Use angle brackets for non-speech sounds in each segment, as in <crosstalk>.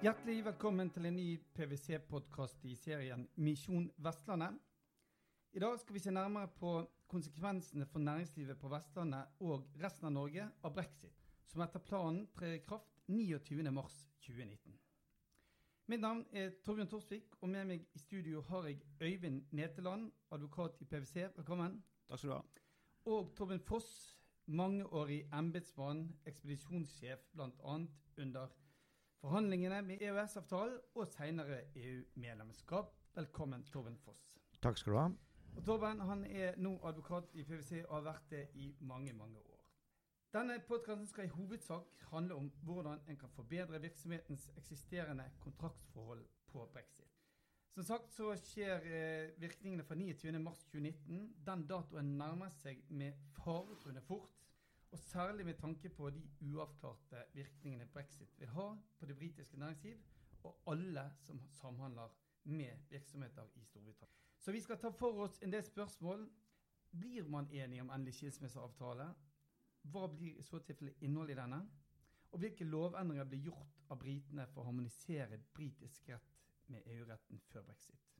Hjertelig velkommen til en ny PwC-podkast i serien Misjon Vestlandet. I dag skal vi se nærmere på konsekvensene for næringslivet på Vestlandet og resten av Norge av brexit, som etter planen trer i kraft 29.3.2019. Mitt navn er Torbjørn Torsvik, og med meg i studio har jeg Øyvind Neteland, advokat i PwC. Velkommen. Takk skal du ha. Og Torben Foss, mangeårig embetsmann, ekspedisjonssjef bl.a. under forhandlingene med EØS-avtalen og senere EU-medlemskap. Velkommen, Torben Foss. Takk skal du ha. Og Torben han er nå advokat i PwC og har vært det i mange, mange år. Denne podkasten skal i hovedsak handle om hvordan en kan forbedre virksomhetens eksisterende kontraktsforhold på brexit. Som sagt så skjer eh, virkningene fra 29.3.2019. Den datoen nærmer seg med faretruende fort. Og særlig med tanke på de uavklarte virkningene brexit vil ha på det britiske næringsliv og alle som samhandler med virksomheter i Storbritannia. Så vi skal ta for oss en del spørsmål. Blir man enig om endelig skilsmisseavtale? Hva blir i så tilfelle innholdet i denne? Og hvilke lovendringer blir gjort av britene for å harmonisere britisk rett med EU-retten før brexit?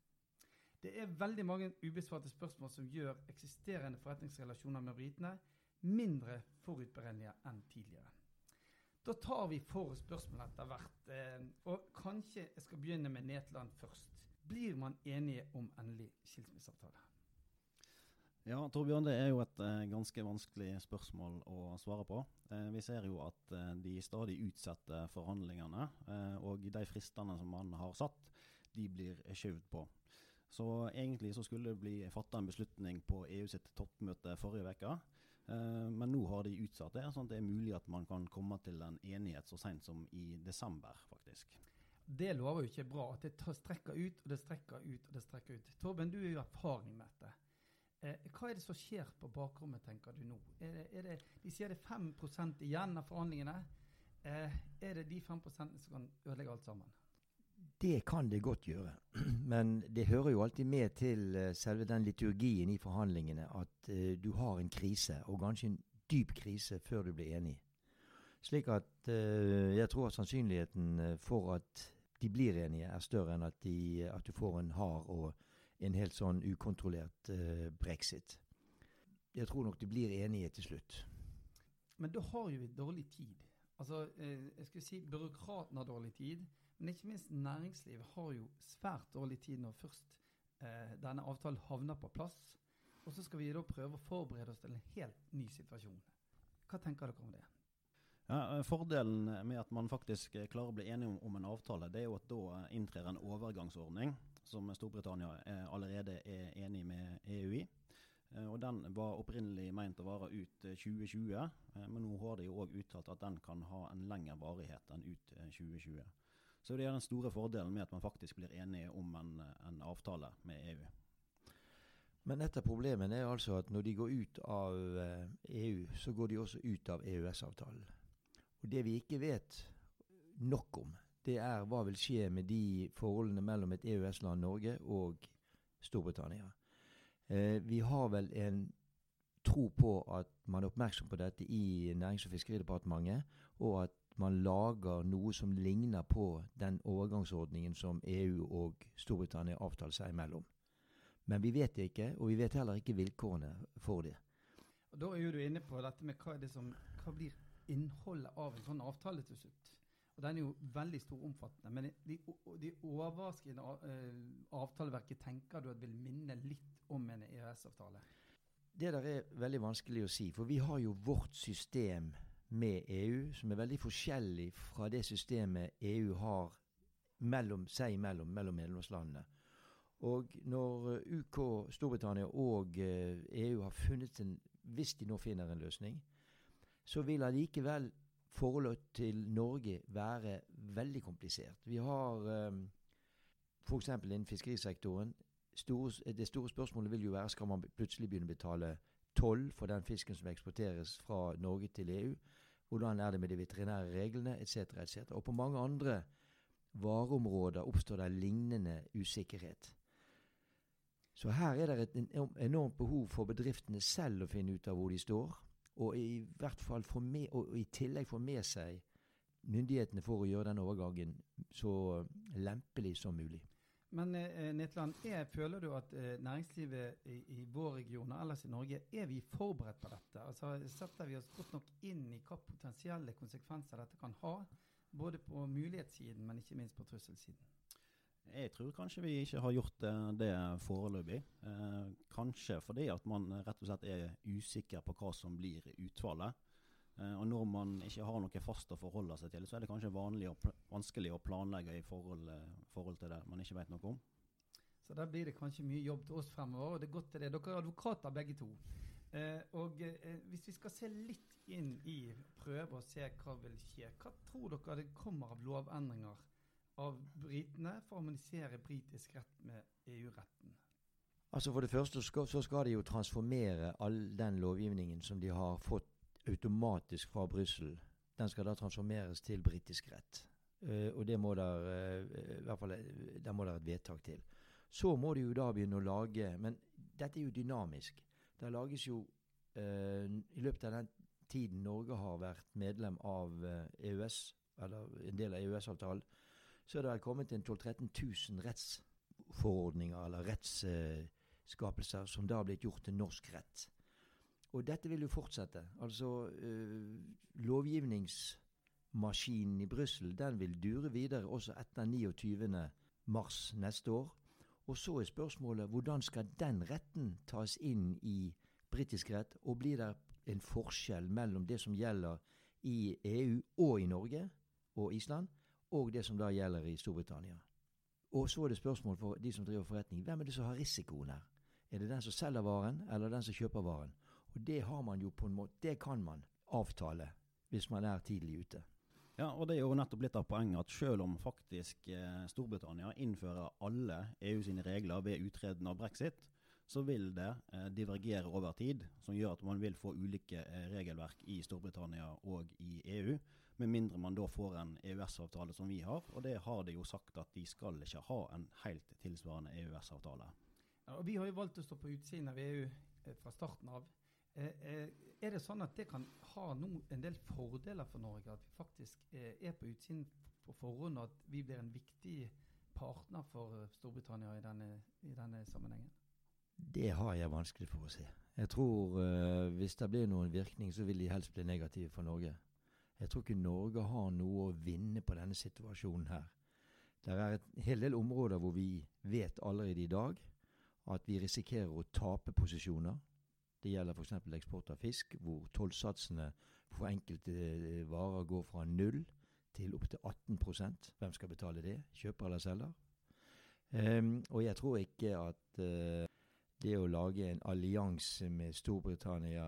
Det er veldig mange ubesvarte spørsmål som gjør eksisterende forretningsrelasjoner med britene mindre forutberegnelige enn tidligere. Da tar vi for spørsmålet etter hvert. Eh, og kanskje jeg skal begynne med Netland først. Blir man enige om endelig skilsmisseavtale? Ja, Torbjørn, det er jo et eh, ganske vanskelig spørsmål å svare på. Eh, vi ser jo at eh, de stadig utsetter forhandlingene, eh, og de fristene som man har satt, de blir skjøvet på. Så egentlig så skulle det bli fatta en beslutning på EU sitt toppmøte forrige uke. Eh, men nå har de utsatt det, sånn at det er mulig at man kan komme til en enighet så sent som i desember, faktisk. Det lover jo ikke bra. At det strekker ut, og det strekker ut, og det strekker ut. Torben, du er jo erfaring med dette. Eh, hva er det som skjer på bakrommet, tenker du nå? Er det, er det, de sier det er 5 igjen av forhandlingene. Eh, er det de 5 som kan ødelegge alt sammen? Det kan det godt gjøre. <clears throat> Men det hører jo alltid med til eh, selve den liturgien i forhandlingene at du har en krise, og kanskje en dyp krise, før du blir enig. Slik at jeg tror at sannsynligheten for at de blir enige, er større enn at, de, at du får en hard og en helt sånn ukontrollert eh, brexit. Jeg tror nok de blir enige til slutt. Men da har jo vi dårlig tid. Altså, eh, jeg skulle si Byråkraten har dårlig tid, men ikke minst næringslivet har jo svært dårlig tid når først eh, denne avtalen havner på plass. Og så skal vi da prøve å forberede oss til en helt ny situasjon. Hva tenker dere om det? Ja, eh, Fordelen med at man faktisk eh, klarer å bli enige om, om en avtale, det er jo at da eh, inntrer en overgangsordning som Storbritannia eh, allerede er enig med EU i. Eh, og Den var opprinnelig meint å vare ut eh, 2020, eh, men nå har de òg uttalt at den kan ha en lengre varighet enn ut eh, 2020. Så det er den store fordelen med at man faktisk blir enige om en, en avtale med E EU. Men et av problemene er altså at når de går ut av EU, så går de også ut av EØS-avtalen. Og det vi ikke vet nok om, det er hva vil skje med de forholdene mellom et EØS-land Norge og Storbritannia. Eh, vi har vel en tro på at man er oppmerksom på dette i Nærings- og fiskeridepartementet, og at man lager noe som ligner på den overgangsordningen som EU og Storbritannia avtaler seg imellom. Men vi vet det ikke, og vi vet heller ikke vilkårene for det. Og Da er jo du inne på dette med hva, som, hva blir innholdet av en sånn avtale til slutt. Og Den er jo veldig stor og omfattende. Men de, de overraskende eh, avtaleverket tenker du at vil minne litt om en EØS-avtale? Det der er veldig vanskelig å si, for vi har jo vårt system med EU som er veldig forskjellig fra det systemet EU har mellom seg imellom, mellom medlemslandene. Og når UK, Storbritannia og eh, EU har funnet en Hvis de nå finner en løsning, så vil allikevel forholdet til Norge være veldig komplisert. Vi har um, f.eks. innen fiskerisektoren store, det store spørsmålet vil jo være skal man plutselig begynne å betale toll for den fisken som eksporteres fra Norge til EU. Hvordan er det med de veterinære reglene etc. etc. Og på mange andre vareområder oppstår det lignende usikkerhet. Så her er det et enormt behov for bedriftene selv å finne ut av hvor de står. Og i hvert fall få med, og i tillegg få med seg myndighetene for å gjøre den overgangen så lempelig som mulig. Men eh, Netland, er, føler du at eh, næringslivet i, i, vår region og ellers i Norge, er vi forberedt på dette? Altså, Setter vi oss godt nok inn i hva potensielle konsekvenser dette kan ha? Både på mulighetssiden, men ikke minst på trusselsiden? Jeg tror kanskje vi ikke har gjort det, det foreløpig. Eh, kanskje fordi at man rett og slett er usikker på hva som blir utfallet. Eh, og når man ikke har noe fast å forholde seg til, så er det kanskje og vanskelig å planlegge i forhold, eh, forhold, til det man ikke vet noe om. Så da blir det kanskje mye jobb til oss fremover, og det er godt til det. Dere er advokater begge to. Eh, og eh, hvis vi skal se litt inn i, prøve å se hva vil skje, hva tror dere det kommer av lovendringer av britene for å harmonisere britisk rett med EU-retten? Altså For det første så skal de jo transformere all den lovgivningen som de har fått automatisk fra Brussel. Den skal da transformeres til britisk rett. Uh, og det må der, uh, i hvert fall, eh, der må der et vedtak til. Så må de jo da begynne å lage Men dette er jo dynamisk. Det lages jo uh, I løpet av den tiden Norge har vært medlem av EØS, eller en del av EØS-avtalen, så er det kommet en 12 000-13 000 rettsforordninger eller rettsskapelser som da har blitt gjort til norsk rett. Og dette vil jo fortsette. Altså øh, Lovgivningsmaskinen i Brussel den vil dure videre også etter 29. mars neste år. Og så er spørsmålet hvordan skal den retten tas inn i britisk rett? Og blir det en forskjell mellom det som gjelder i EU og i Norge og Island, og det som da gjelder i Storbritannia? Og så er det spørsmål for de som driver forretning. Hvem er det som har risikoen her? Er det den som selger varen, eller den som kjøper varen? Og det har man jo på en måte Det kan man avtale hvis man er tidlig ute. Ja, og det er jo nettopp litt av poenget at selv om faktisk eh, Storbritannia innfører alle EU sine regler ved utreden av brexit, så vil det eh, divergere over tid, som gjør at man vil få ulike eh, regelverk i Storbritannia og i EU. Med mindre man da får en EØS-avtale som vi har. Og det har de jo sagt at de skal ikke ha en helt tilsvarende EØS-avtale. Ja, og Vi har jo valgt å stå på utsiden av EU eh, fra starten av. Eh, eh, er det sånn at det kan ha noen, en del fordeler for Norge, at vi faktisk er på utsiden på forhånd, og at vi blir en viktig partner for Storbritannia i denne, i denne sammenhengen? Det har jeg vanskelig for å se. Jeg tror uh, hvis det blir noen virkning, så vil de helst bli negative for Norge. Jeg tror ikke Norge har noe å vinne på denne situasjonen her. Det er et hel del områder hvor vi vet allerede i dag at vi risikerer å tape posisjoner. Det gjelder f.eks. eksport av fisk, hvor tollsatsene for enkelte eh, varer går fra null til opptil 18% Hvem skal betale det? Kjøper eller selger? Um, og jeg tror ikke at uh, det å lage en allianse med Storbritannia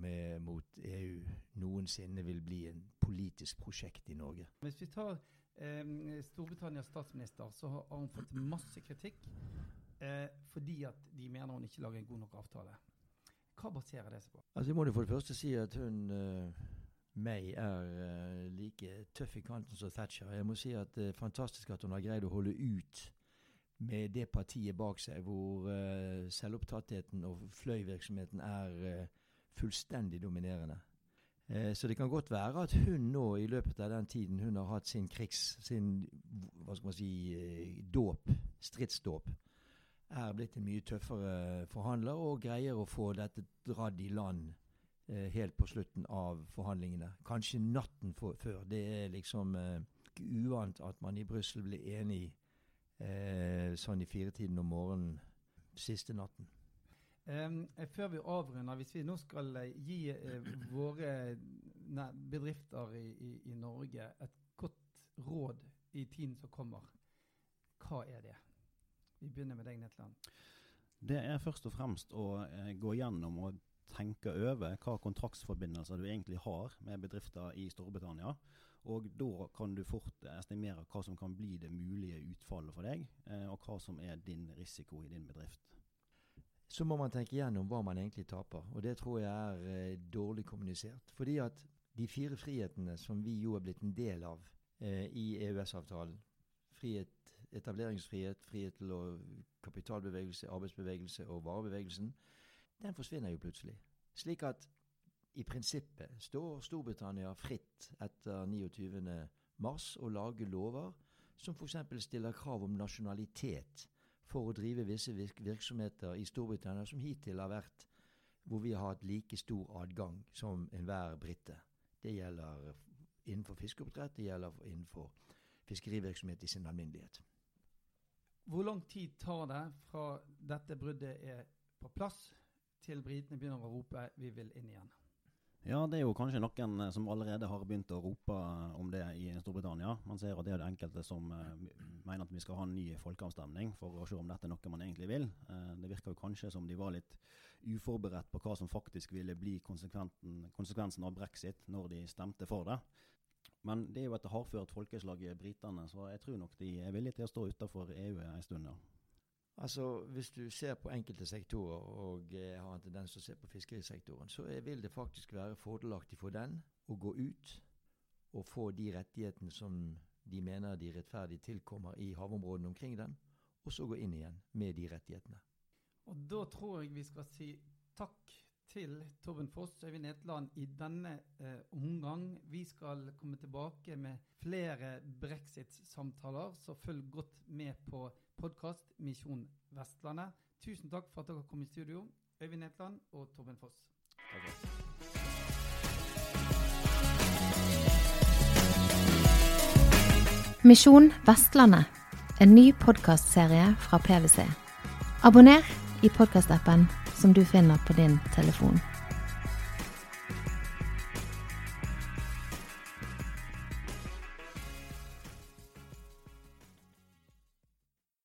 med, mot EU noensinne vil bli en politisk prosjekt i Norge. Hvis vi tar eh, Storbritannias statsminister, så har hun fått masse kritikk eh, fordi at de mener hun ikke lager en god nok avtale. Hva baserer det seg på? Altså, Jeg må for det første si at hun eh, May er eh, like tøff i kanten som Thatcher. Jeg må si at det er fantastisk at hun har greid å holde ut med det partiet bak seg, hvor uh, selvopptattheten og fløyvirksomheten er fullstendig dominerende. Så det kan godt være at hun nå, i løpet av den tiden hun har hatt sin krigs, sin hva skal man si, dåp, stridsdåp, er blitt en mye tøffere forhandler og greier å få dette dratt i land helt på slutten av forhandlingene. Kanskje natten for, før. Det er liksom uvant at man i Brussel blir enig eh, sånn i firetiden om morgenen siste natten. Um, før vi avrunder, hvis vi nå skal uh, gi uh, våre nei, bedrifter i, i, i Norge et godt råd i tiden som kommer, hva er det? Vi begynner med deg, Netland. Det er først og fremst å eh, gå gjennom og tenke over hva kontraktsforbindelser du egentlig har med bedrifter i Storbritannia. Og da kan du fort estimere hva som kan bli det mulige utfallet for deg, eh, og hva som er din risiko i din bedrift. Så må man tenke gjennom hva man egentlig taper, og det tror jeg er eh, dårlig kommunisert. Fordi at de fire frihetene som vi jo er blitt en del av eh, i EØS-avtalen, frihet etableringsfrihet, frihet til å kapitalbevegelse, arbeidsbevegelse og varebevegelsen, den forsvinner jo plutselig. Slik at i prinsippet står Storbritannia fritt etter 29. mars å lage lover som f.eks. stiller krav om nasjonalitet for å drive visse virksomheter i Storbritannia som hittil har vært hvor vi har hatt like stor adgang som enhver brite. Det gjelder innenfor fiskeoppdrett, det gjelder innenfor fiskerivirksomhet i sin alminnelighet. Hvor lang tid tar det fra dette bruddet er på plass, til britene begynner å rope 'vi vil inn igjen'? Ja, det er jo kanskje noen eh, som allerede har begynt å rope eh, om det i Storbritannia. Man ser at det er det enkelte som uh, mener at vi skal ha en ny folkeavstemning for å se om dette er noe man egentlig vil. Det virker jo kanskje som de var litt uforberedt på hva som faktisk ville bli konsekvensen av brexit når de stemte for det. Men det er jo et hardført folkeslag, britene, så jeg tror nok de er villige til å stå utenfor EU en stund. ja. Altså, Hvis du ser på enkelte sektorer, og eh, har en tendens til å se på fiskerisektoren, så vil det faktisk være fordelaktig for den å gå ut og få de rettighetene som de mener de rettferdig tilkommer i havområdene omkring dem, og så gå inn igjen med de rettighetene. Og da tror jeg vi skal si takk til Torben Foss Øyvind Netland i denne eh, omgang. Vi skal komme tilbake med flere brexit-samtaler, så følg godt med på podkast Misjon Vestlandet. Tusen takk for at dere kom i studio, Øyvind Netland og Torben Foss. Takk. Misjon Vestlandet, en ny podkastserie fra PwC. Abonner i podkastappen som du finner på din telefon.